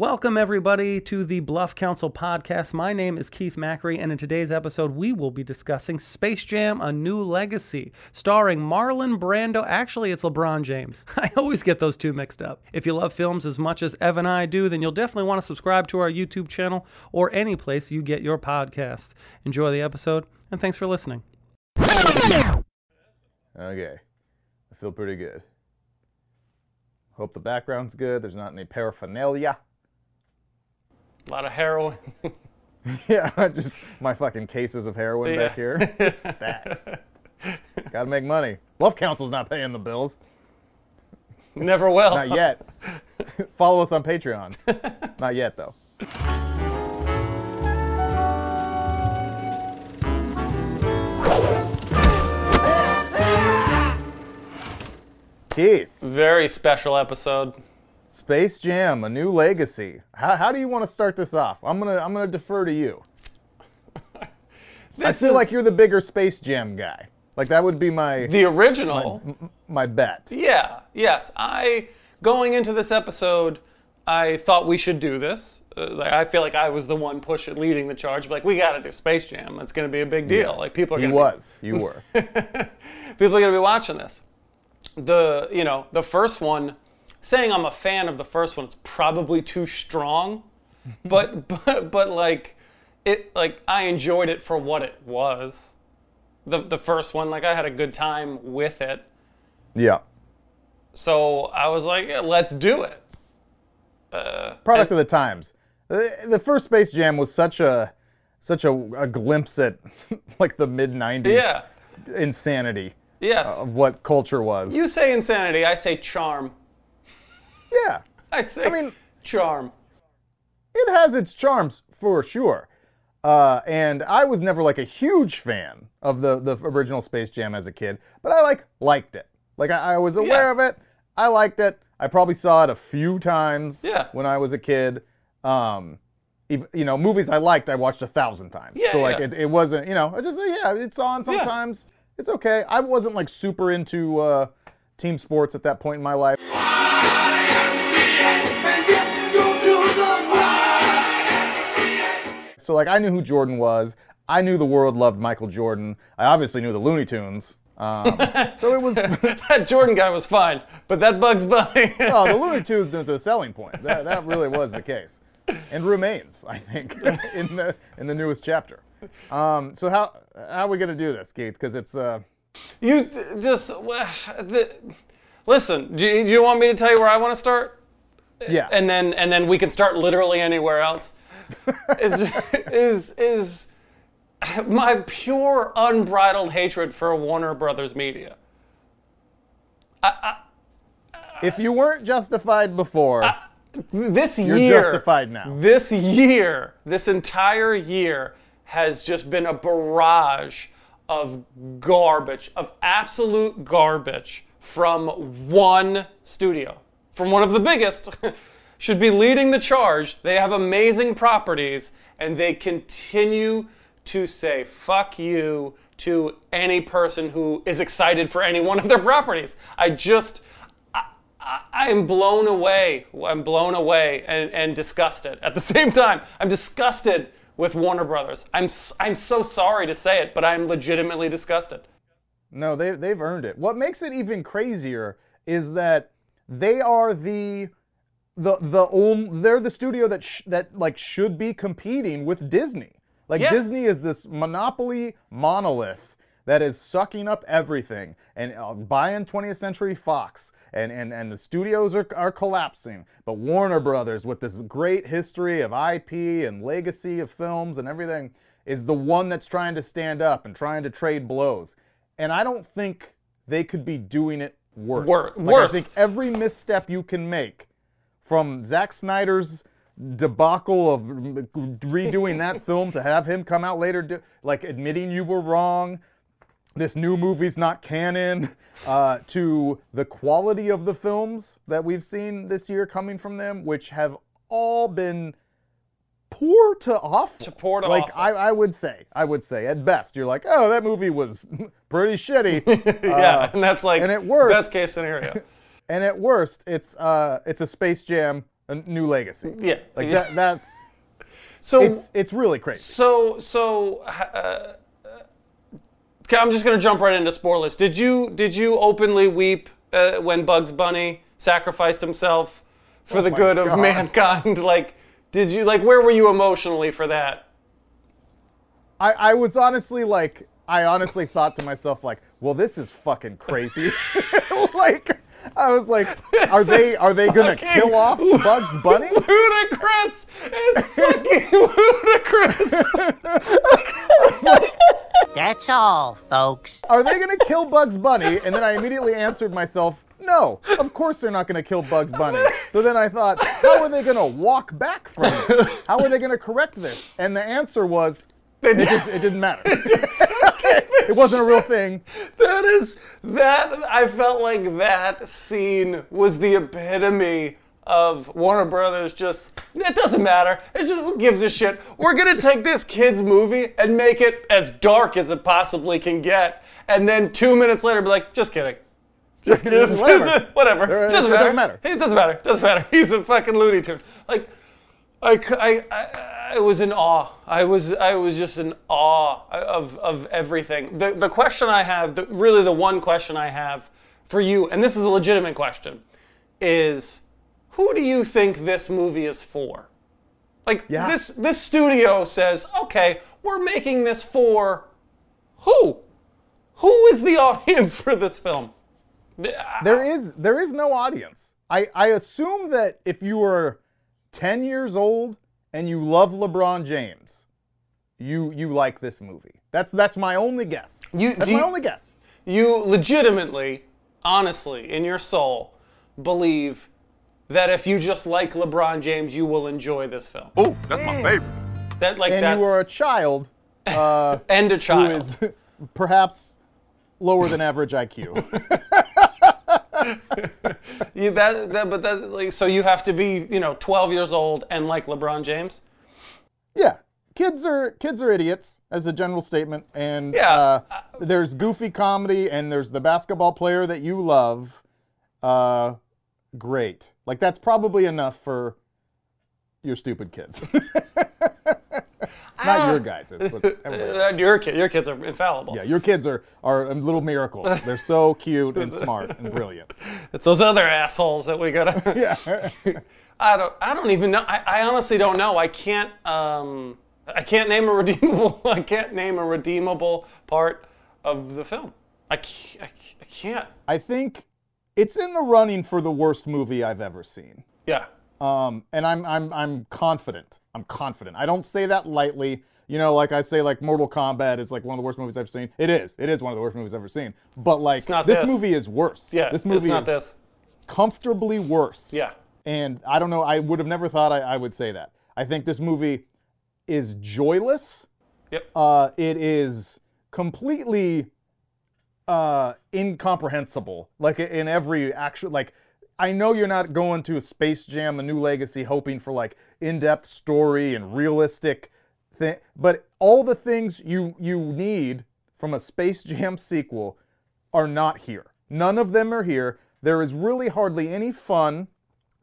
Welcome, everybody, to the Bluff Council podcast. My name is Keith Macri, and in today's episode, we will be discussing Space Jam A New Legacy, starring Marlon Brando. Actually, it's LeBron James. I always get those two mixed up. If you love films as much as Ev and I do, then you'll definitely want to subscribe to our YouTube channel or any place you get your podcasts. Enjoy the episode, and thanks for listening. Okay. I feel pretty good. Hope the background's good. There's not any paraphernalia. A lot of heroin. yeah, just my fucking cases of heroin back here. Stacks. Gotta make money. Bluff Council's not paying the bills. Never will. Not yet. Follow us on Patreon. not yet, though. Keith, Very special episode. Space Jam, a new legacy. How, how do you want to start this off? I'm gonna I'm gonna defer to you. I feel is like you're the bigger Space Jam guy. Like that would be my the original. my bet. Yeah, yes. I going into this episode, I thought we should do this. Uh, like, I feel like I was the one pushing, leading the charge. Like we got to do Space Jam. It's going to be a big deal. Like people are He going was. You were. people are going to be watching this. The you know the first one, saying I'm a fan of the first one, it's probably too strong, but but but like it like I enjoyed it for what it was. The the first one, like I had a good time with it. yeah. So I was like, yeah, let's do it. Uh, Product of the times. The, the first Space Jam was such a such a, a glimpse at like the mid '90s yeah. insanity Yes. of what culture was. you say insanity. I say charm. Yeah. I say I mean- charm. it has its charms for sure. Uh, and I was never like a huge fan of the the original Space Jam as a kid, but I like liked it. Like I, I was aware Yeah. of it. I liked it. I probably saw it a few times Yeah. when I was a kid. Um, you know, movies I liked, I watched a thousand times. Yeah, so like yeah. it, it wasn't, you know, it's just yeah, it's on sometimes. Yeah. It's okay. I wasn't like super into uh, team sports at that point in my life. So like I knew who Jordan was. I knew the world loved Michael Jordan. I obviously knew the Looney Tunes. Um, so it was That Jordan guy was fine, but that Bugs Bunny. oh, the Looney Tunes was a selling point. That, that really was the case, and remains, I think, in the in the newest chapter. Um, so how how are we gonna do this, Keith? Because it's uh, you just well, the, listen. Do you, do you want me to tell you where I want to start? yeah, and then and then we can start literally anywhere else. Is is is my pure unbridled hatred for Warner Brothers Media. if you weren't justified before, This you're year, justified now. this year, this entire year has just been a barrage of garbage, of absolute garbage from one studio, from one of the biggest. Should be leading the charge. They have amazing properties and they continue to say fuck you to any person who is excited for any one of their properties. I just I'm blown away. I'm blown away and, and disgusted at the same time. I'm disgusted with Warner Brothers. I'm I'm so sorry to say it, but I'm legitimately disgusted. No, they they've earned it. What makes it even crazier is that they are the the the they're the studio that sh- that like should be competing with Disney. Like Yeah. Disney is this monopoly monolith that is sucking up everything and uh, buying 20th Century Fox and and and the studios are are collapsing. But Warner Brothers with this great history of IP and legacy of films and everything is the one that's trying to stand up and trying to trade blows. And I don't think they could be doing it worse. Wor- Like, worse. I think every misstep you can make, from Zack Snyder's debacle of redoing that film to have him come out later, do, like admitting you were wrong, this new movie's not canon, uh, to the quality of the films that we've seen this year coming from them, which have all been poor to awful. To poor to like awful. I, I would say, I would say at best, you're like, oh, that movie was pretty shitty. yeah, Uh, and that's like and at worst- best case scenario. And at worst, it's uh, it's a Space Jam a new legacy. Yeah. Like that, that's so it's it's really crazy. so so. Uh, okay, I'm just gonna jump right into spoilers. Did you did you openly weep uh, when Bugs Bunny sacrificed himself for the Oh my good of mankind? Like, did you like where were you emotionally for that? I, I was honestly like, I honestly thought to myself like, well, this is fucking crazy. like, I was like, are they are they gonna kill off Bugs Bunny? Ludicrous! It's fucking ludicrous. That's all, folks. Are they gonna kill Bugs Bunny? And then I immediately answered myself, no, of course they're not gonna kill Bugs Bunny. So then I thought, how are they gonna walk back from it? How are they gonna correct this? And the answer was, it, just, it didn't matter. It wasn't a real thing. That is that. I felt like that scene was the epitome of Warner Brothers. Just it doesn't matter. It's just who gives a shit. We're gonna take this kids movie and make it as dark as it possibly can get, and then two minutes later be like, just kidding. Just kidding. Just- Whatever. whatever. It doesn't it matter. doesn't matter. It doesn't matter. Doesn't matter. He's a fucking Looney Tune. Like, I, I, I was in awe. I was, I was just in awe of, of everything. The, the question I have, the, really the one question I have for you, and this is a legitimate question, is who do you think this movie is for? Like Yeah. this, this studio says, okay, we're making this for who? Who is the audience for this film? There is there is no audience. I, I assume that if you were 10 years old and you love LeBron James, you you like this movie. That's that's my only guess. You- that's my you- only guess. you legitimately, honestly, in your soul, believe that if you just like LeBron James, you will enjoy this film. Oh, that's my favorite. That like And that's you are a child uh, and a who child. is perhaps lower than average IQ. You- that, that, but that like so you have to be you know 12 years old and like LeBron James. yeah. Kids are kids are idiots as a general statement and Yeah. uh, there's goofy comedy and there's the basketball player that you love. Uh, great. Like that's probably enough for your stupid kids. Not your guys, but. Uh, your kid, your kids are infallible. Yeah, your kids are are little miracles. They're so cute and smart and brilliant. It's those other assholes that we gotta. Yeah. I don't. I don't even know. I, I honestly don't know. I can't. Um, I can't name a redeemable. I can't name a redeemable part of the film. I can't. I, I can't. I think it's in the running for the worst movie I've ever seen. Yeah. Um, and I'm I'm I'm confident. I'm confident. I don't say that lightly. You know, like I say, like Mortal Kombat is like one of the worst movies I've seen. It is. It is one of the worst movies I've ever seen. But like this, this. movie is worse. Yeah. This movie is. it's not is this. comfortably worse. Yeah. And I don't know. I would have never thought I, I would say that. I think this movie is joyless. Yep. Uh, it is completely uh, incomprehensible. Like in every actual, like I know you're not going to a Space Jam: A New Legacy hoping for like in-depth story and realistic thing, but all the things you you need from a Space Jam sequel are not here. None of them are here. There is really hardly any fun.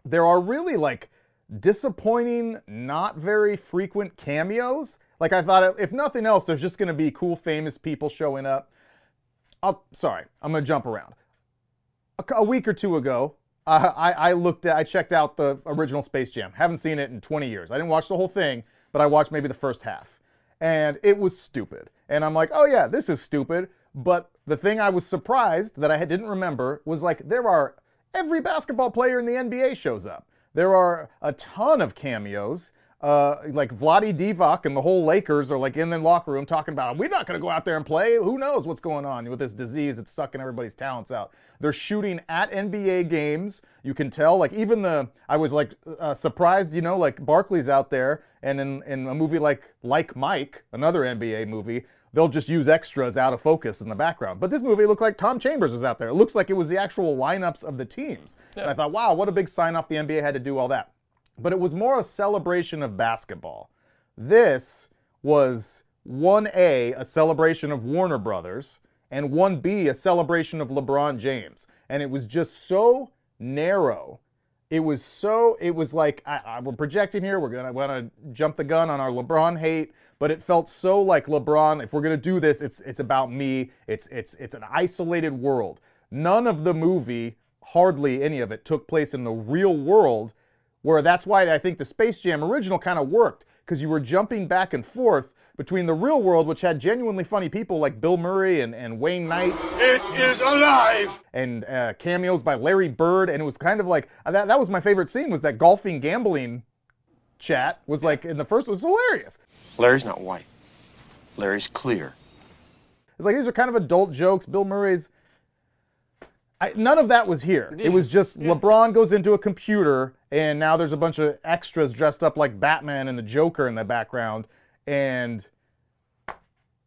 There are really like disappointing, not very frequent cameos. Like I thought, if nothing else, there's just going to be cool, famous people showing up. I'll, sorry, I'm going to jump around. A week or two ago, uh, I, I looked at, I checked out the original Space Jam. Haven't seen it in 20 years. I didn't watch the whole thing, but I watched maybe the first half, and it was stupid. And I'm like, oh yeah, this is stupid. But the thing I was surprised that I didn't remember was like there are every basketball player in the NBA shows up. There are a ton of cameos. Uh, like Vlade Divac and the whole Lakers are like in the locker room talking about we're not going to go out there and play. Who knows what's going on with this disease that's sucking everybody's talents out. They're shooting at NBA games. You can tell, like even the I was like uh, surprised, you know, like Barkley's out there, and in in a movie like Like Mike, another NBA movie, they'll just use extras out of focus in the background. But this movie looked like Tom Chambers was out there. It looks like it was the actual lineups of the teams. And I thought, wow, what a big sign off the NBA had to do all that. But it was more a celebration of basketball. This was 1A, a celebration of Warner Brothers, and 1B, a celebration of LeBron James. And it was just so narrow it was so it was like I, I, we're projecting here we're gonna want to jump the gun on our lebron hate but it felt so like lebron if we're gonna do this it's it's about me it's it's it's an isolated world none of the movie hardly any of it took place in the real world where that's why i think the space jam original kind of worked because you were jumping back and forth between the real world, which had genuinely funny people like Bill Murray and, and Wayne Knight. It is alive! And uh, cameos by Larry Bird, and it was kind of like uh, that. That was my favorite scene. Was that golfing gambling chat? Was like in the first. It was hilarious. Larry's not white. Larry's clear. It's like these are kind of adult jokes. Bill Murray's. I, none of that was here. It was just LeBron goes into a computer, and now there's a bunch of extras dressed up like Batman and the Joker in the background and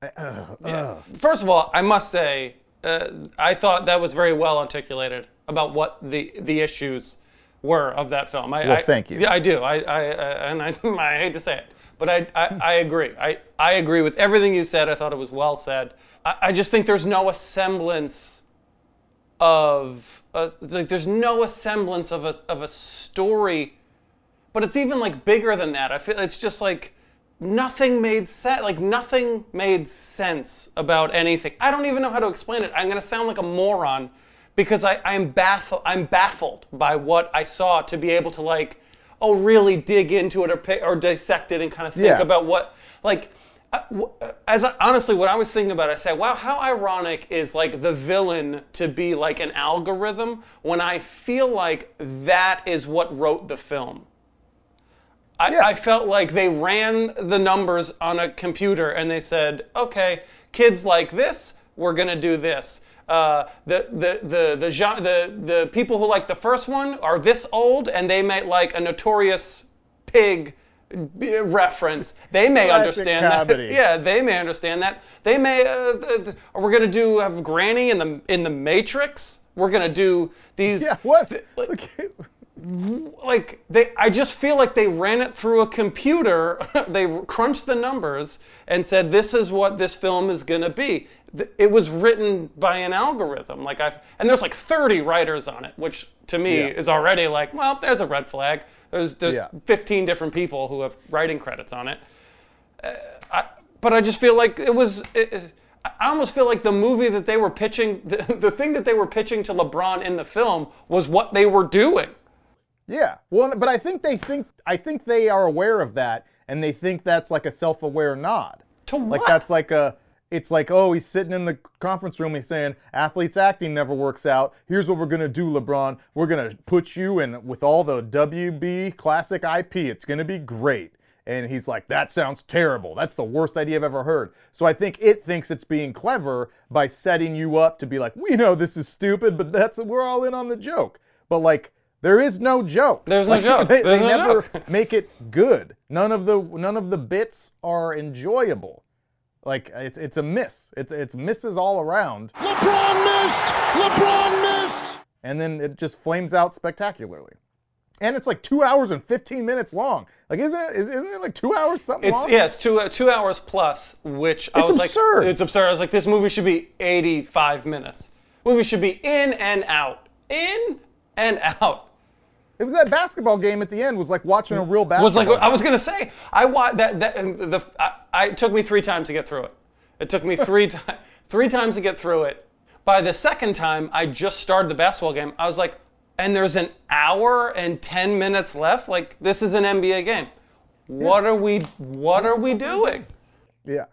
uh, yeah. first of all, I must say uh, I thought that was very well articulated about what the the issues were of that film. I, well, thank you. Yeah, I do. I, I uh, and I, I hate to say it, but I, I, I, agree. I, I agree with everything you said. I thought it was well said. I, I just think there's no semblance of uh, like there's no semblance of a of a story, but it's even like bigger than that. I feel it's just like nothing made sense. Like nothing made sense about anything. I don't even know how to explain it. I'm gonna sound like a moron because I, I'm baffled. I'm baffled by what I saw to be able to like, oh, really dig into it or or dissect it and kind of think Yeah. about what like. As I, honestly, what I was thinking about, I said, "Wow, how ironic is like the villain to be like an algorithm when I feel like that is what wrote the film." I, Yeah. I felt like they ran the numbers on a computer and they said, okay, kids like this, we're gonna do this. Uh, the the the the, the the people who like the first one are this old and they might like a notorious pig reference. They may Classic understand comedy. that. Yeah, they may understand that. They may. Uh, th- th- we're gonna do have Granny in the in the Matrix. We're gonna do these. yeah, what? th- like, Okay. Like they i just feel like they ran it through a computer they crunched the numbers and said this is what this film is going to be it was written by an algorithm like i've and there's like 30 writers on it which to me Yeah. is already like well there's a red flag there's there's Yeah. 15 different people who have writing credits on it Uh, I, but i just feel like it was it- I almost feel like the movie that they were pitching, the, the thing that they were pitching to LeBron in the film was what they were doing. Yeah. Well, but I think they think I think they are aware of that, and they think that's like a self-aware nod. To what? Like that's like a. It's like, oh, he's sitting in the conference room. He's saying, athletes acting never works out. Here's what we're gonna do, LeBron. We're gonna put you in with all the WB classic IP. It's gonna be great. And he's like, that sounds terrible. That's the worst idea I've ever heard. So I think it thinks it's being clever by setting you up to be like, we know this is stupid, but that's we're all in on the joke. But like, there is no joke. There's no Like, joke. They, There's they no never joke. make it good. None of the none of the bits are enjoyable. Like it's it's a miss. It's it's misses all around, LeBron missed! LeBron missed! and then it just flames out spectacularly. And it's like two hours and fifteen minutes long. Like isn't it? is- Isn't it like two hours something It's long? yeah, it's two uh, two hours plus, which I It's was absurd. like, it's absurd. I was like, this movie should be 85 minutes. Movie should be in and out, in and out. It was that basketball game at the end was like watching a real basketball. Was like I was gonna say, I watched that that the I, I it took me three times to get through it. It took me three times three times to get through it. By the second time, I just started the basketball game. I was like, and there's an hour and 10 minutes left. Like this is an NBA game. What are we? What are we doing? Yeah.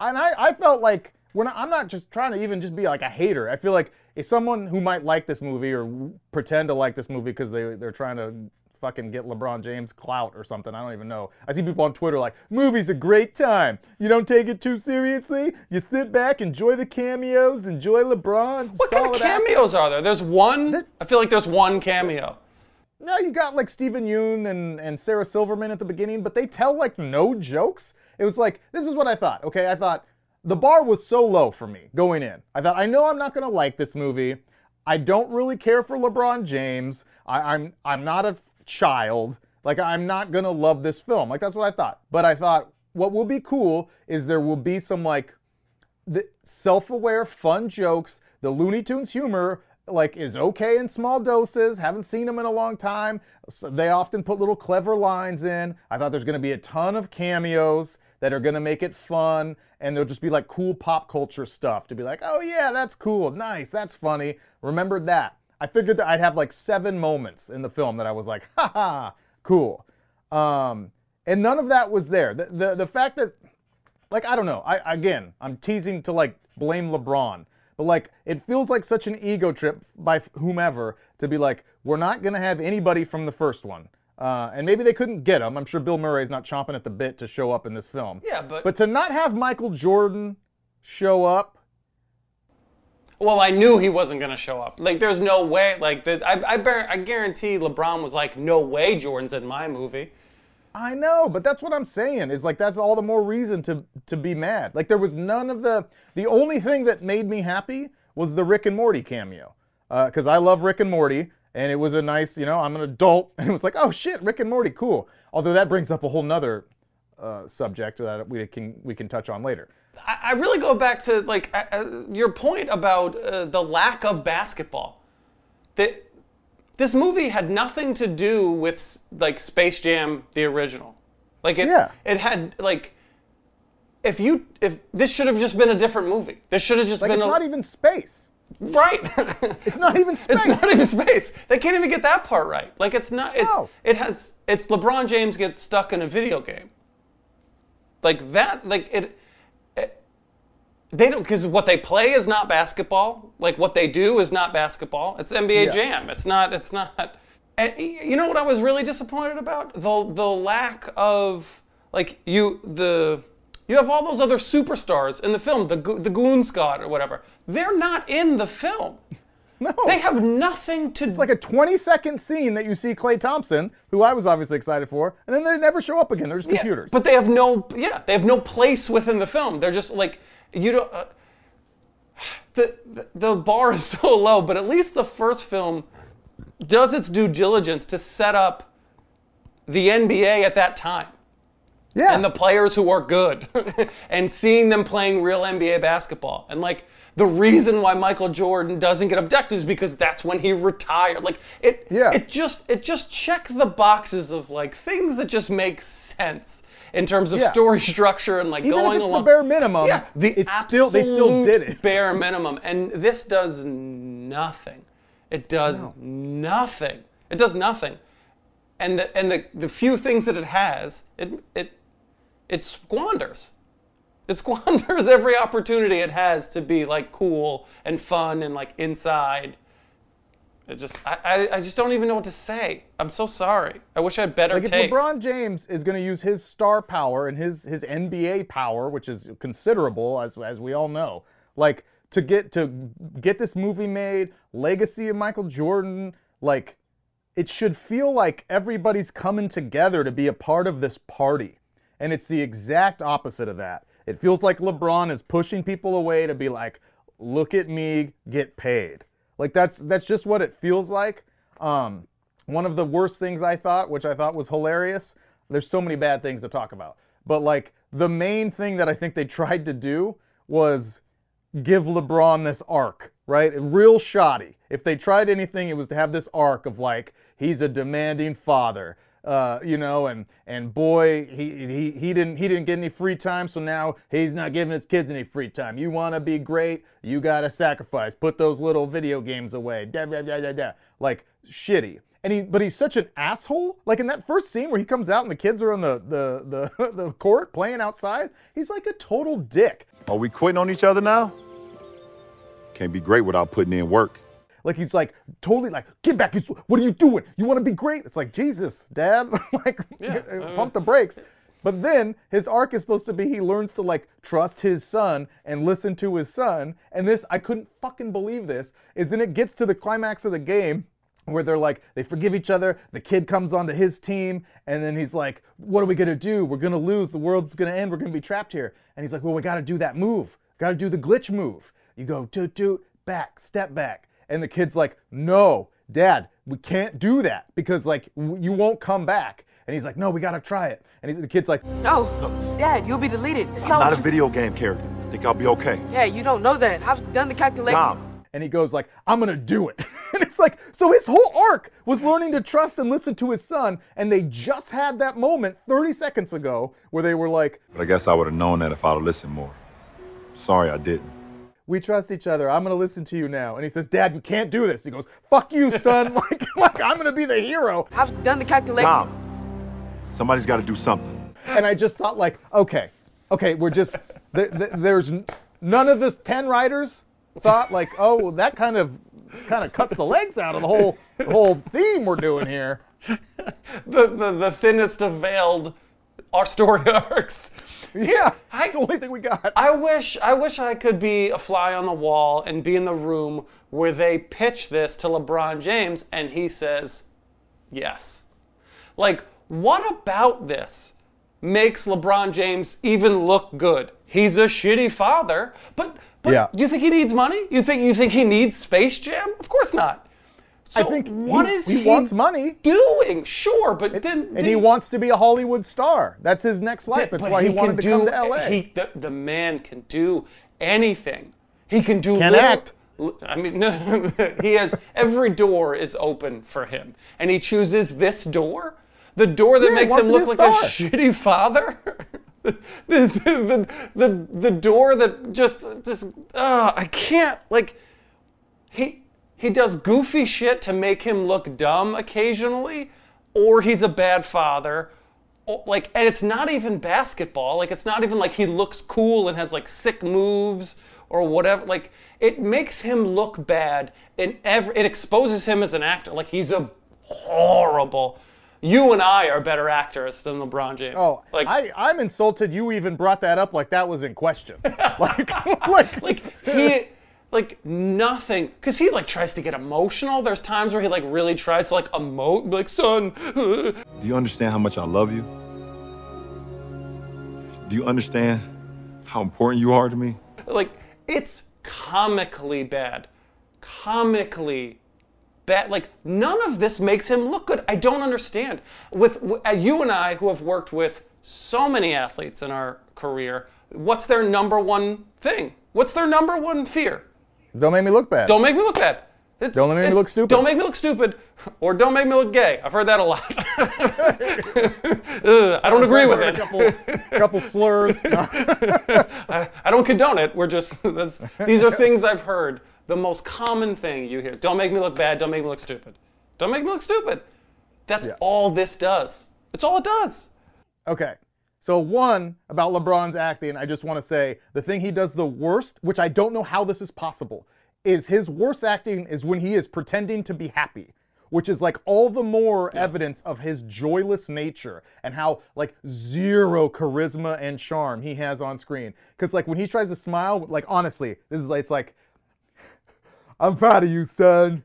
And I, I felt like when I'm not just trying to even just be like a hater. I feel like if someone who might like this movie or pretend to like this movie because they they're trying to fucking get LeBron James clout or something. I don't even know. I see people on Twitter like, "Movie's a great time. You don't take it too seriously. You sit back, enjoy the cameos, enjoy LeBron." What kind of solid act." cameos are there? There's one. I feel like there's one cameo. No, you got like Steven Yeun and, and Sarah Silverman at the beginning, but they tell like no jokes. It was like, this is what I thought. Okay, I thought the bar was so low for me going in. I thought, I know I'm not gonna like this movie. I don't really care for LeBron James. I, I'm I'm not a child. Like I'm not gonna love this film. Like that's what I thought. But I thought what will be cool is there will be some like the self-aware, fun jokes, the Looney Tunes humor, like is okay in small doses. Haven't seen them in a long time. So they often put little clever lines in. I thought there's going to be a ton of cameos that are going to make it fun and they'll just be like cool pop culture stuff to be like, "Oh yeah, that's cool. Nice. That's funny. Remembered that." I figured that I'd have like 7 moments in the film that I was like, "Ha ha, cool." Um and none of that was there. The the, the fact that like I don't know. I again, I'm teasing to like blame LeBron, but like it feels like such an ego trip by whomever to be like, we're not gonna have anybody from the first one. Uh, and maybe they couldn't get him. I'm sure Bill Murray's not chomping at the bit to show up in this film. Yeah, but- but to not have Michael Jordan show up, Well, I knew he wasn't going to show up. Like, there's no way. Like, the, I, I, bear, I guarantee LeBron was like, no way Jordan's in my movie. I know, but that's what I'm saying. Is like that's all the more reason to to be mad. Like there was none of the the only thing that made me happy was the Rick and Morty cameo. Because I love Rick and Morty, and it was a nice, you know, I'm an adult, and it was like, oh shit, Rick and Morty, cool. Although that brings up a whole nother uh, subject that we can we can touch on later. I, I really go back to like uh, your point about uh, the lack of basketball. That this movie had nothing to do with like Space Jam the original. Like it, Yeah. it had like if you if this should have just been a different movie. This should have just Like been it's a, not even space. Right. It's not even space. It's not even space. They can't even get that part right. Like it's not. It's No. it has. It's LeBron James gets stuck in a video game. Like that. Like it. it they don't because what they play is not basketball. Like what they do is not basketball. It's NBA Yeah. Jam. It's not. It's not. And you know what I was really disappointed about the the lack of like you the. You have all those other superstars in the film, the the Goon Squad or whatever. They're not in the film. No. They have nothing to. It's like a 20 second scene that you see Klay Thompson, who I was obviously excited for, and then they never show up again. They're just Yeah, computers. But they have no. Yeah, they have no place within the film. They're just like you don't. Uh, the, the the bar is so low, but at least the first film does its due diligence to set up the NBA at that time yeah. and the players who are good and seeing them playing real NBA basketball. And like the reason why Michael Jordan doesn't get abducted is because that's when he retired. Like it Yeah. it just it just check the boxes of like things that just make sense in terms of Yeah. story structure and like Even if going it's the bare minimum, yeah, the it's still- they still did it. bare minimum. And this does nothing. It does nothing. It does nothing. And the and the, the few things that it has, it it it squanders. It squanders every opportunity it has to be like cool and fun and like inside. It just I, I, I just don't even know what to say. I'm so sorry. I wish I had better Like if. LeBron James is going to use his star power and his his NBA power, which is considerable as as we all know, like to get to get this movie made, legacy of Michael Jordan, like it should feel like everybody's coming together to be a part of this party. And it's the exact opposite of that. It feels like LeBron is pushing people away to be like, "Look at me, get paid." Like that's that's just what it feels like. Um, one of the worst things I thought, which I thought was hilarious. There's so many bad things to talk about, but like the main thing that I think they tried to do was give LeBron this arc, right? Real shoddy. If they tried anything, it was to have this arc of like he's a demanding father, uh, you know, and and boy, he he he didn't he didn't get any free time, so now he's not giving his kids any free time. You want to be great, you gotta sacrifice. Put those little video games away. Da da da da da. Like shitty. And he, but he's such an asshole. Like in that first scene where he comes out and the kids are on the the the, the court playing outside, he's like a total dick. Are we quitting on each other now? Can't be great without putting in work. Like he's like totally like, get back. What are you doing? You want to be great? It's like Jesus, Dad. like pump the brakes. But then his arc is supposed to be he learns to like trust his son and listen to his son. And this I couldn't fucking believe this. Is then it gets to the climax of the game where they're like they forgive each other. The kid comes onto his team, and then he's like, "What are we gonna do? We're gonna lose. The world's gonna end. We're gonna be trapped here." And he's like, "Well, we gotta do that move. Gotta do the glitch move. You go toot toot back, step back." And the kid's like, "No, Dad, we can't do that because like you won't come back." And he's like, "No, we gotta try it." And he's, the kid's like, No, Dad, you'll be deleted. It's not, Not a you- video game character. I think I'll be okay. Yeah, you don't know that. I've done the calculation. Tom, and he goes like, "I'm gonna do it," and it's like, so his whole arc was learning to trust and listen to his son, and they just had that moment 30 seconds ago where they were like, But I guess I would have known that if I'd have listened more. Sorry I didn't. "We trust each other. I'm gonna listen to you now," and he says, "Dad, we can't do this." He goes, "Fuck you, son! like, like I'm gonna be the hero." I've done the calculation. Tom, somebody's got to do something. and I just thought like, okay, okay, we're just there, there- there's none of the ten writers thought like, oh, well, that kind of kind of cuts the legs out of the whole the whole theme we're doing here. the, the, the thinnest of veiled our story arcs. Yeah, I- that's the only thing we got. I wish I wish I could be a fly on the wall and be in the room where they pitch this to LeBron James and he says yes. Like what about this makes LeBron James even look good? He's a shitty father, but but Yeah. do you think he needs money? You think you think he needs Space Jam? Of course not. So I think what he, is he wants money. doing? Sure, but then And he wants to be a Hollywood star. That's his next life. That's why he, can wanted to do, come to LA. He, the, the man can do anything. He can do. Can act. I mean, no, he has every door is open for him, and he chooses this door, the door that Yeah, makes him look like a a shitty father. the, the, the, the, the door that just just uh, I can't like he he does goofy shit to make him look dumb occasionally or he's a bad father like and it's not even basketball like it's not even like he looks cool and has like sick moves or whatever like it makes him look bad and every it exposes him as an actor like he's a horrible you and I are better actors than LeBron James. Oh, like I, I'm insulted you even brought that up like that was in question. like, like, like he like nothing. Because he like tries to get emotional. There's times where he like really tries to like emote like son. Do you understand how much I love you? Do you understand how important you are to me? like it's comically bad. Comically bad. Like none of this makes him look good. I don't understand. With uh, you and i who have worked with so many athletes in our career what's their number one thing? What's their number one fear don't make me look bad. Don't make me look bad. It's- Don't make me look stupid. Don't make me look stupid, or don't make me look gay. I've heard that a lot. I don't agree with a it. couple, couple slurs. I, I don't condone it. We're just that's, these are things I've heard. The most common thing you hear: "Don't make me look bad. Don't make me look stupid. Don't make me look stupid." That's all this does. It's all it does. Okay. So one about LeBron's acting, I just want to say the thing he does the worst, which I don't know how this is possible, is his worst acting is when he is pretending to be happy, which is like all the more evidence of his joyless nature and how like zero charisma and charm he has on screen. Cuz like when he tries to smile, like honestly, this is like it's like I'm proud of you, son.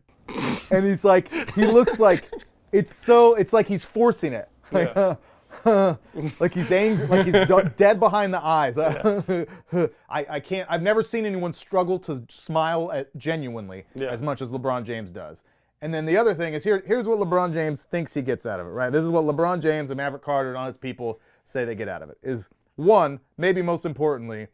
And he's like he looks like it's so it's like he's forcing it. Like, like he's angry, like he's d- dead behind the eyes. I, I can't. I've never seen anyone struggle to smile at, genuinely Yeah. as much as LeBron James does. And then the other thing is here. Here's what LeBron James thinks he gets out of it. Right. This is what LeBron James and Maverick Carter and all his people say they get out of it. Is one, maybe most importantly,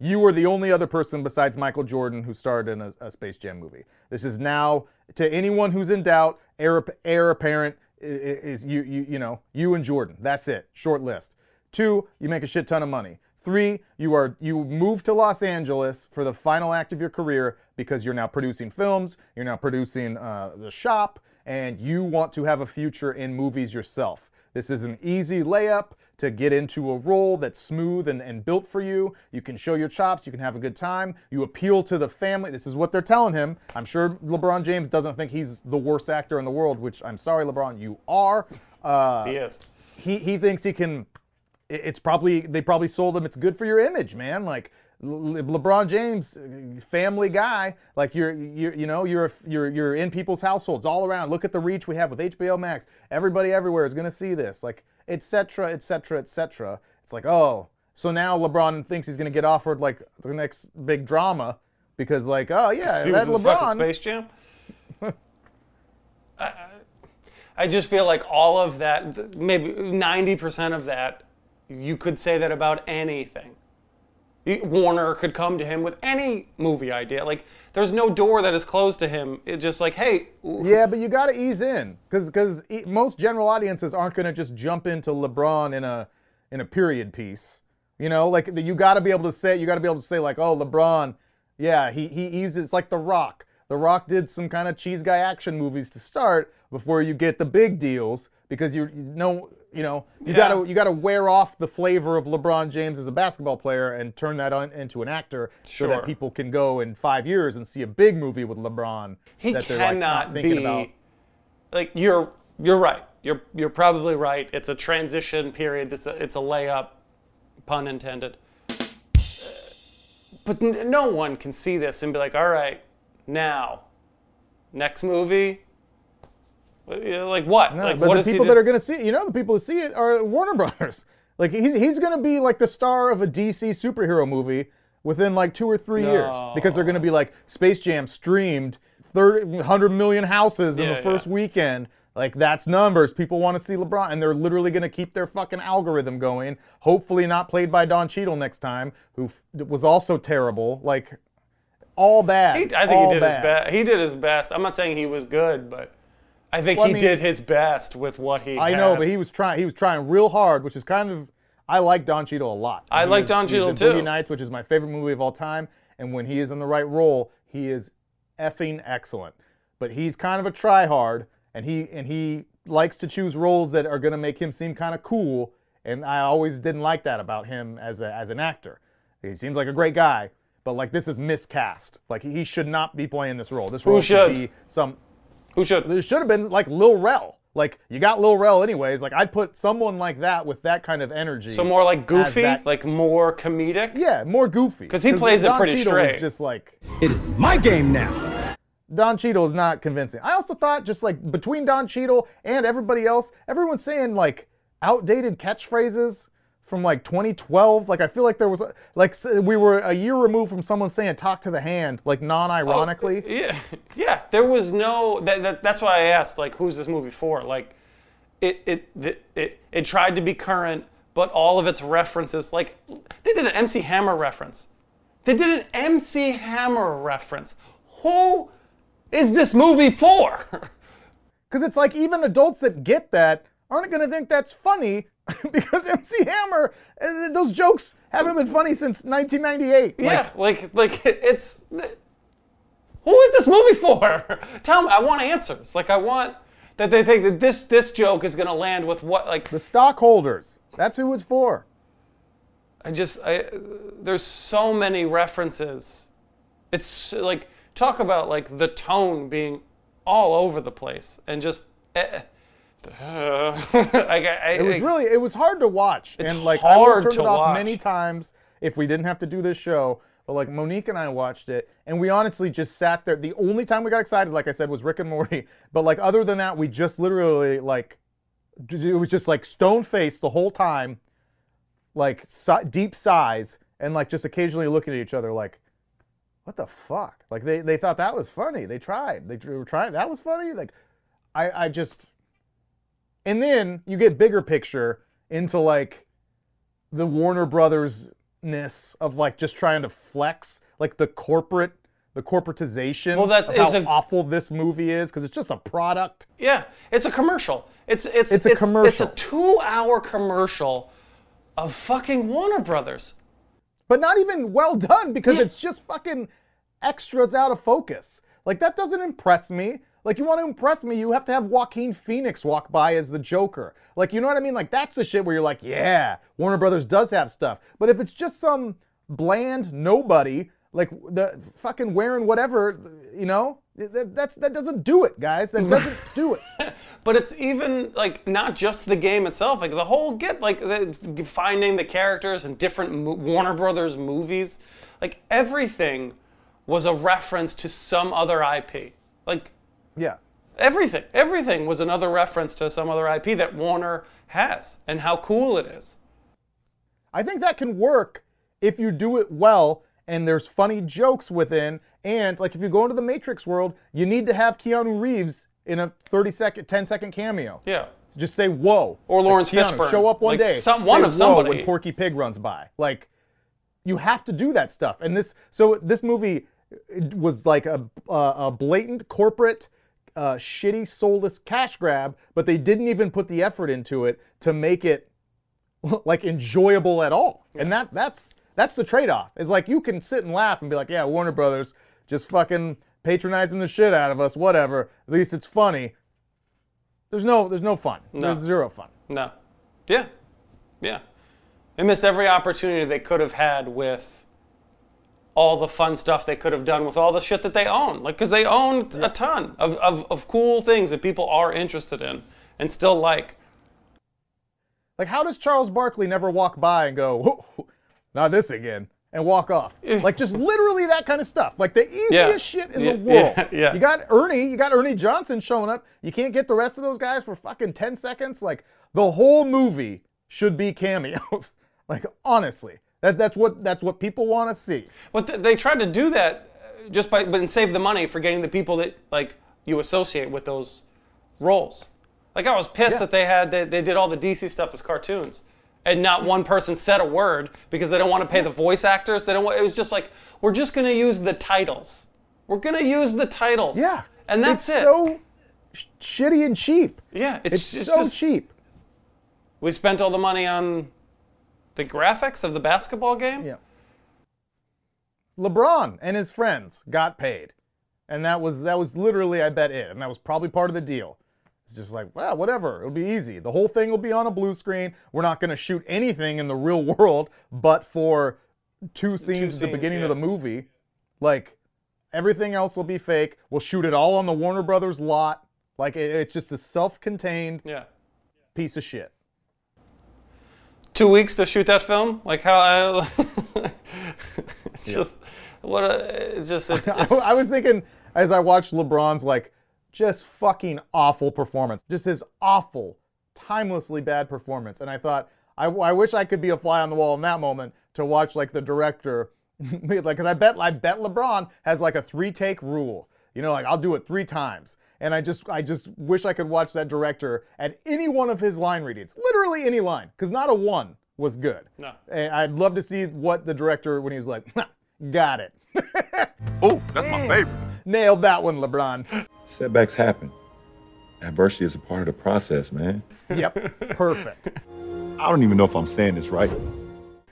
you were the only other person besides Michael Jordan who starred in a, a Space Jam movie. This is now to anyone who's in doubt, heir, heir apparent is you you you know you and Jordan. That's it. Short list. Two, you make a shit ton of money. Three, you are you move to Los Angeles for the final act of your career because you're now producing films, you're now producing uh, the shop, and you want to have a future in movies yourself. This is an easy layup to get into a role that's smooth and, and built for you. You can show your chops, you can have a good time, you appeal to the family. This is what they're telling him. I'm sure LeBron James doesn't think he's the worst actor in the world, which I'm sorry, LeBron, you are. Uh, He is. he he thinks he can. It's probably they probably sold him. It's good for your image, man. Like Le- LeBron James, family guy. Like you're you you know you're you're you're in people's households all around. Look at the reach we have with HBO Max. Everybody everywhere is gonna see this. Like etc. etc. etc. It's like oh, so now LeBron thinks he's gonna get offered like the next big drama because like oh yeah that LeBron. Space Jam. I, I- I just feel like all of that, maybe 90% of that, you could say that about anything. Warner could come to him with any movie idea. Like, there's no door that is closed to him. It's just like, hey, Yeah, but you got to ease in because because most general audiences aren't to just jump into LeBron in a in a period piece. You know, like you got to be able to say you got to be able to say like, oh, LeBron, yeah, he he eased. It's like The Rock. The Rock did some kind of cheese guy action movies to start before you get the big deals because you, you know you know you Yeah. gotta you gotta wear off the flavor of LeBron James as a basketball player and turn that on into an actor so that people can go in five years and see a big movie with LeBron he that they're like not thinking be about. like you're you're right. You're you're probably right. It's a transition period. It's a, it's a layup pun intended. But n- no one can see this and be like all right now next movie like what No, like but what the people do? that are going to see it, you know, the people who see it are Warner Brothers. Like he's he's going to be like the star of a DC superhero movie within like two or three years because they're going to be like Space Jam streamed 30, 100 million houses in Yeah, the first yeah. weekend. Like that's numbers. People want to see LeBron, and they're literally going to keep their fucking algorithm going. Hopefully, not played by Don Cheadle next time, who f- was also terrible. Like all bad. He, I think all he did his best he did his best i'm not saying he was good but i think Well, I he mean- did his best with what he I know, but he was trying. He was trying real hard, which is kind of. I like Don Cheadle a lot. I He like Don Cheadle too. Boogie Nights, which is my favorite movie of all time, and when he is in the right role, he is effing excellent. But he's kind of a tryhard, and he and he likes to choose roles that are going to make him seem kind of cool. And I always didn't like that about him as a, as an actor. He seems like a great guy, but like this is miscast. Like he should not be playing this role. This role should? be some who should it should have been like Lil Rel. Like you got Lil Rel anyways. Like I'd put someone like that with that kind of energy. so more like goofy that- like more comedic yeah, more goofy. Because he plays it Don pretty Cheadle straight. just like It is my game now. Don Cheadle is not convincing. I also thought just like between Don Cheadle and everybody else, everyone's saying like outdated catchphrases from like 2012. Like I feel like there was like we were a year removed from someone saying "talk to the hand" like non-ironically. Oh, yeah, yeah. There was no. That, that, that's why I asked, like, who's this movie for? Like, it it it it, it tried to be current, but all of its references, like, they did an MC Hammer reference. They did an MC Hammer reference. Who is this movie for? Because it's like even adults that get that aren't going to think that's funny because MC Hammer, uh, those jokes haven't been funny since 1998. yeah, like like it's. Who is this movie for? Tell me. I want answers. Like, I want that they think that this this joke is gonna land with what like The stockholders, that's who it's for. I just I there's so many references. It's like talk about like the tone being all over the place and just eh, uh, like, I, I, It was I- really, it was hard to watch. It's and like I hard turned to it off watch. many times if we didn't have to do this show. But like Monique and I watched it, and we honestly just sat there. The only time we got excited, like I said, was Rick and Morty. But like other than that, we just literally like it was just like stone faced the whole time, like si- deep sighs, and like just occasionally looking at each other like, what the fuck? Like they they thought that was funny. They tried. They were trying. That was funny. Like I I just. And then you get bigger picture into like the Warner Brothers ness of like just trying to flex like the corporate the corporatization Well, that's- of how a- awful this movie is because it's just a product. yeah, it's a commercial. It's it's It's a It's commercial. a two-hour commercial of fucking Warner Brothers. but not even well done because Yeah. it's just fucking extras out of focus. Like that doesn't impress me. Like you want to impress me, you have to have Joaquin Phoenix walk by as the Joker. Like you know what I mean? Like that's the shit where you're like, yeah, Warner Brothers does have stuff. But if it's just some bland nobody, like the fucking wearing whatever, you know, that, that's that doesn't do it, guys. That doesn't do it. But it's even like not just the game itself, like the whole get like the, finding the characters in different mo- Warner Brothers movies, like everything was a reference to some other IP. Like Yeah. everything, everything was another reference to some other IP that Warner has and how cool it is. I think that can work if you do it well and there's funny jokes within. And like if you go into the Matrix world, you need to have Keanu Reeves in a 30 second, 10 second cameo. Yeah. Just say whoa. Or Lawrence Keanu, Fishburne. Show up one Like, day. some- one of whoa somebody. when Porky Pig runs by. Like you have to do that stuff. And this, so this movie was like a, a blatant corporate, uh, shitty, soulless cash grab, but they didn't even put the effort into it to make it like enjoyable at all. And that that's that's the trade-off. It's like you can sit and laugh and be like, yeah, Warner Brothers just fucking patronizing the shit out of us, whatever. At least it's funny. There's no there's no fun. There's zero fun. No. Yeah. Yeah. They missed every opportunity they could have had with all the fun stuff they could have done with all the shit that they own. Like, because they own a ton of, of, of cool things that people are interested in and still like. Like, how does Charles Barkley never walk by and go, "Whoa, not this again, and walk off? like, just literally that kind of stuff. Like, the easiest Yeah. shit in Yeah, the world. yeah, yeah. You got Ernie, you got Ernie Johnson showing up. You can't get the rest of those guys for fucking 10 seconds. Like, the whole movie should be cameos. like, honestly. That, that's what that's what people want to see. But th- they tried to do that uh, just by, but save the money for getting the people that like you associate with those roles. Like I was pissed Yeah. that they had they, they did all the DC stuff as cartoons, and not one person said a word because they don't want to pay the voice actors. They don't. Want, it was just like we're just gonna use the titles. We're gonna use the titles. Yeah. and that's it. it's it. so sh- shitty and cheap. yeah, It's, it's, it's so just- cheap. We spent all the money on the graphics of the basketball game. Yeah. LeBron and his friends got paid. And that was that was literally, I bet, it. And that was probably part of the deal. It's just like, well, whatever. It'll be easy. The whole thing will be on a blue screen. We're not gonna shoot anything in the real world but for two scenes at the beginning yeah. of the movie. Like everything else will be fake. We'll shoot it all on the Warner Brothers lot. Like it- it's just a self-contained Yeah. piece of shit. Two weeks to shoot that film? Like how? I, just what a just it, I, I was thinking as I watched LeBron's like just fucking awful performance, just his awful, timelessly bad performance, and I thought I, I wish I could be a fly on the wall in that moment to watch like the director, like because I bet I bet LeBron has like a three take rule, you know, like I'll do it three times. And I just, I just wish I could watch that director at any one of his line readings, literally any line, because not a one was good. No. And I'd love to see what the director when he was like, "Got it." Oh, that's my favorite. Nailed that one, LeBron. Setbacks happen. Adversity is a part of the process, man. Yep, perfect. I don't even know if I'm saying this right.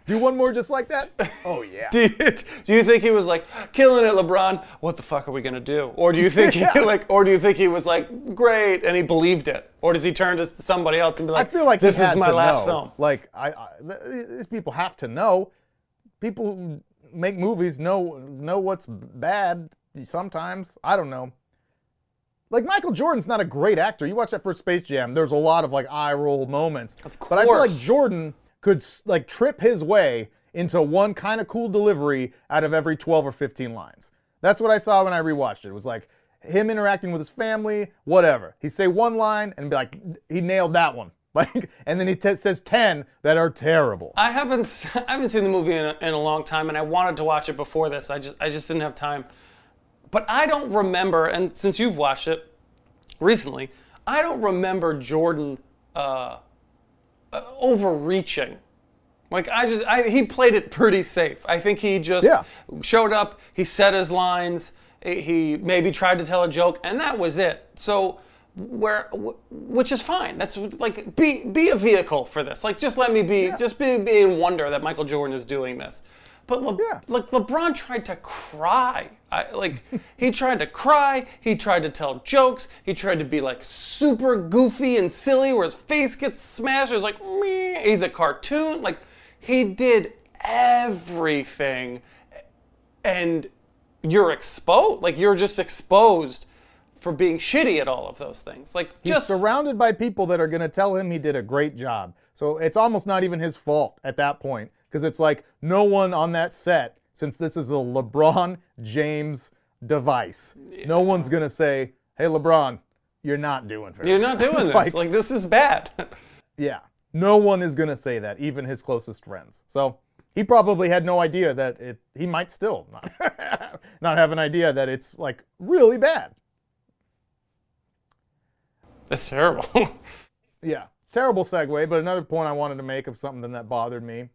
Do one more just like that? Oh yeah. do, you, do you think he was like killing it, LeBron? What the fuck are we gonna do? Or do you think he like, or do you think he was like great and he believed it? Or does he turn to somebody else and be like, I feel like this is my last know. film? Like I, I these people have to know. People who make movies know know what's bad sometimes. I don't know. Like Michael Jordan's not a great actor. You watch that first Space Jam. There's a lot of like eye roll moments. Of course. But I feel like. Jordan could like trip his way into one kind of cool delivery out of every 12 or 15 lines. That's what I saw when I rewatched it. It was like him interacting with his family, whatever. He'd say one line and be like, he nailed that one. Like, and then he t- says 10 that are terrible. I haven't I haven't seen the movie in a, in a long time, and I wanted to watch it before this. I just I just didn't have time. But I don't remember, and since you've watched it recently, I don't remember Jordan uh, overreaching. Like I just I, he played it pretty safe. I think he just Yeah. showed up, he said his lines, eh, he maybe tried to tell a joke, and that was it. So where which is fine. That's like be be a vehicle for this. Like just let me be just be, be in wonder that Michael Jordan is doing this. But Le- Yeah. like LeBron tried to cry. I, like he tried to cry. He tried to tell jokes. He tried to be like super goofy and silly, where his face gets smashed. It's like he's a cartoon. Like he did everything, and you're exposed. Like you're just exposed for being shitty at all of those things. Like He's just surrounded by people that are going to tell him he did a great job. So it's almost not even his fault at that point because it's like no one on that set, since this is a LeBron James device, no one's going to say, hey, LeBron, you're not doing very you're not doing this. Like- like this is bad. Yeah. No one is going to say that, even his closest friends. So he probably had no idea that it, he might still not, not have an idea that it's like really bad. That's terrible. Yeah. Terrible segue, but another point I wanted to make of something that bothered me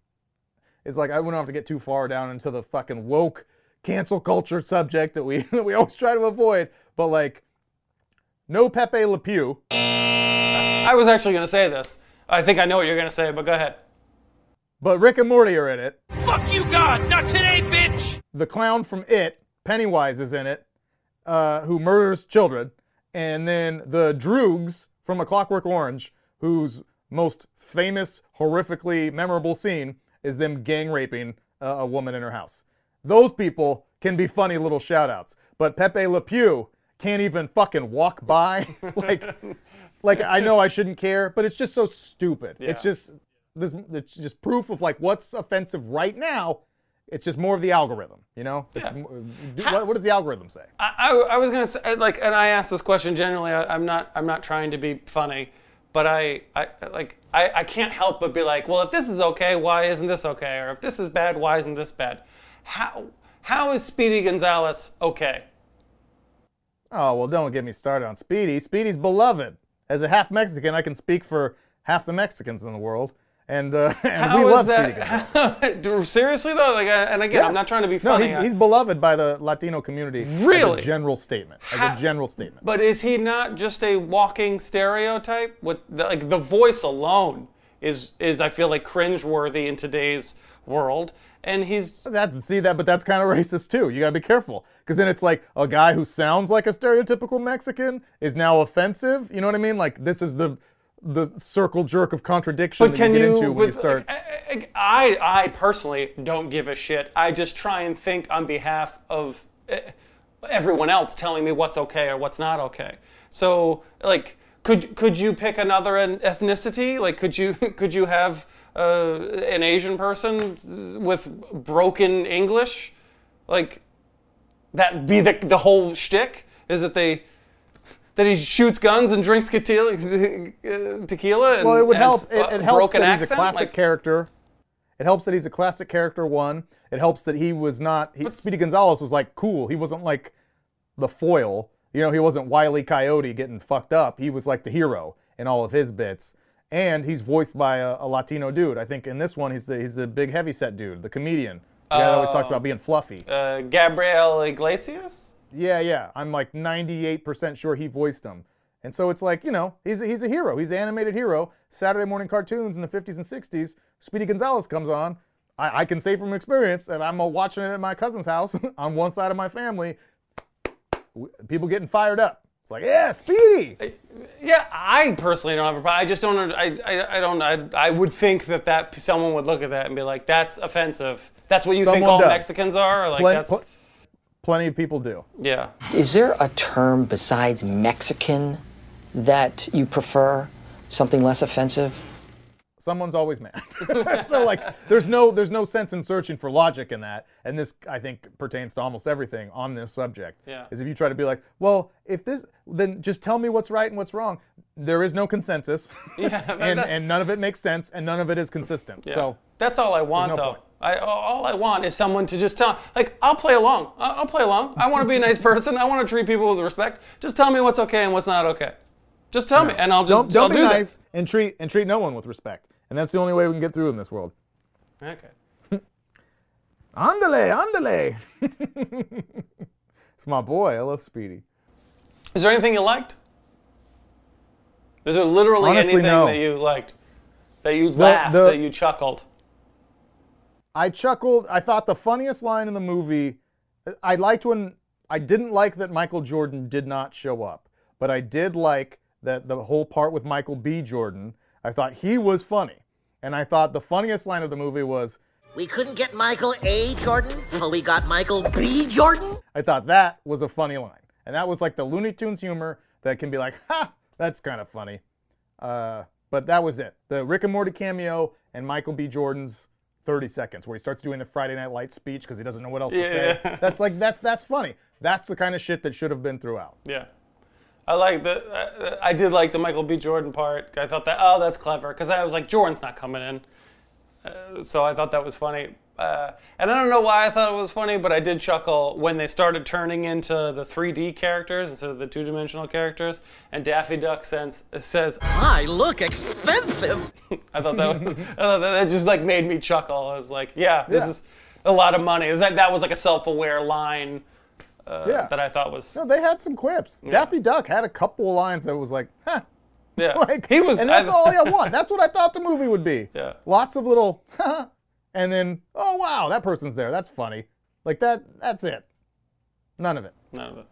is like I wouldn't have to get too far down into the fucking woke cancel culture subject that we that we always try to avoid. But like, no Pepe Le Pew. I was actually going to say this. I think I know what you're going to say, but go ahead. But Rick and Morty are in it. Fuck you, God! Not today, bitch! The clown from It, Pennywise, is in it, uh, who murders children. And then the Droogs from A Clockwork Orange, whose most famous, horrifically memorable scene is them gang raping uh, a woman in her house. Those people can be funny little shout outs. But Pepe Le Pew can't even fucking walk by. like, like I know I shouldn't care, but it's just so stupid. It's just this. It's just proof of like what's offensive right now. It's just more of the algorithm, you know. It's, do- what, what does the algorithm say? I, I, I was gonna say like, and I asked this question generally. I, I'm not I'm not trying to be funny, but I, I like I, I can't help but be like, well, if this is okay, why isn't this okay? Or if this is bad, why isn't this bad? How how is Speedy Gonzales okay? Oh well, don't get me started on Speedy. Speedy's beloved. As a half Mexican, I can speak for half the Mexicans in the world, and uh, and How we love Speedy that? Seriously though, like, and again, Yeah. I'm not trying to be No, funny. he's, he's beloved by the Latino community. Really? As a general statement. As Ha- a general statement. But is he not just a walking stereotype? With the, like the voice alone is is I feel like cringeworthy in today's world, and he's That's see that, but that's kind of racist too. You gotta be careful, because then it's like a guy who sounds like a stereotypical Mexican is now offensive. You know what I mean? Like this is the the circle jerk of contradiction But that can you get you? into when you start. I, I I personally don't give a shit. I just try and think on behalf of eh, everyone else telling me what's okay or what's not okay. So like, could could you pick another ethnicity? Like, could you could you have uh, an Asian person with broken English? Like, that be the the whole shtick? Is that they? That he shoots guns and drinks tequila, uh, tequila and Well, it would help. It, it helps that he's a classic Like, character. It helps that he's a classic character. One. It helps that he was not. He, Speedy Gonzales was like cool. He wasn't like the foil. You know, he wasn't Wiley Coyote getting fucked up. He was like the hero in all of his bits. And he's voiced by a, a Latino dude. I think in this one he's the he's the big heavyset dude, the comedian. The guy that always talks about being fluffy. uh, Gabriel Iglesias. Yeah, yeah. I'm like 98% sure he voiced him. And so it's like, you know, he's a, he's a hero. He's an animated hero. Saturday morning cartoons in the 50s and 60s. Speedy Gonzales comes on. I, I can say from experience that I'm uh, watching it at my cousin's house on one side of my family. People getting fired up. It's like, yeah, Speedy. Yeah, I personally don't have a problem. I just don't. I, I, I don't. I, I would think that that someone would look at that and be like, "That's offensive. That's what you think all does. Mexicans are." Or like Plen- that's pl- plenty of people do. yeah. Is there a term besides Mexican that you prefer? Something less offensive? someone's always mad. so like there's no there's no sense in searching for logic in that. And this I think pertains to almost everything on this subject. Yeah. Is if you try to be like, well, if this then just tell me what's right and what's wrong. There is no consensus. Yeah, and that- and none of it makes sense and none of it is consistent. Yeah. So that's all I want, no though. point. I all I want is someone to just tell. Like I'll play along. I'll, play along. I want to be a nice person. I want to treat people with respect. Just tell me what's okay and what's not okay. Just tell me, and I'll just don't don't I'll be do nice and treat and treat no one with respect. And that's the only way we can get through in this world. that. Okay. Andale, andale. it's my boy. I love Speedy. Is there anything you liked? Is there literally Honestly, anything no. that you liked? That you laughed, the- that you chuckled? I chuckled. I thought the funniest line in the movie. I liked when I didn't like that Michael Jordan did not show up, but I did like that the whole part with Michael B. Jordan. I thought he was funny, and I thought the funniest line of the movie was. We couldn't get Michael A. Jordan, so we got Michael B. Jordan. I thought that was a funny line, and that was like the Looney Tunes humor that can be like, ha, that's kind of funny. Uh, but that was it. The Rick and Morty cameo and Michael B. Jordan's 30 seconds, where he starts doing the Friday Night Light speech because he doesn't know what else to say. That's like that's that's funny. That's the kind of shit that should have been throughout. Yeah. I like the. Uh, I did like the Michael B. Jordan part. I thought that oh that's clever because I was like Jordan's not coming in, uh, so I thought that was funny. Uh, and I don't know why I thought it was funny, but I did chuckle when they started turning into the 3D characters instead of the two-dimensional characters. And Daffy Duck says, says My, look expensive. I thought that was, I thought that, just like made me chuckle. I was like, yeah, this Yeah. is a lot of money. Is that that was like a self-aware line uh, Yeah. that I thought was No, they had some quips. Daffy Duck had a couple of lines that was like, huh. yeah. Like he was and that's I- all I want. That's what I thought the movie would be. Yeah. Lots of little, and then, oh wow, that person's there. That's funny. Like that. That's it. None of it. None of it.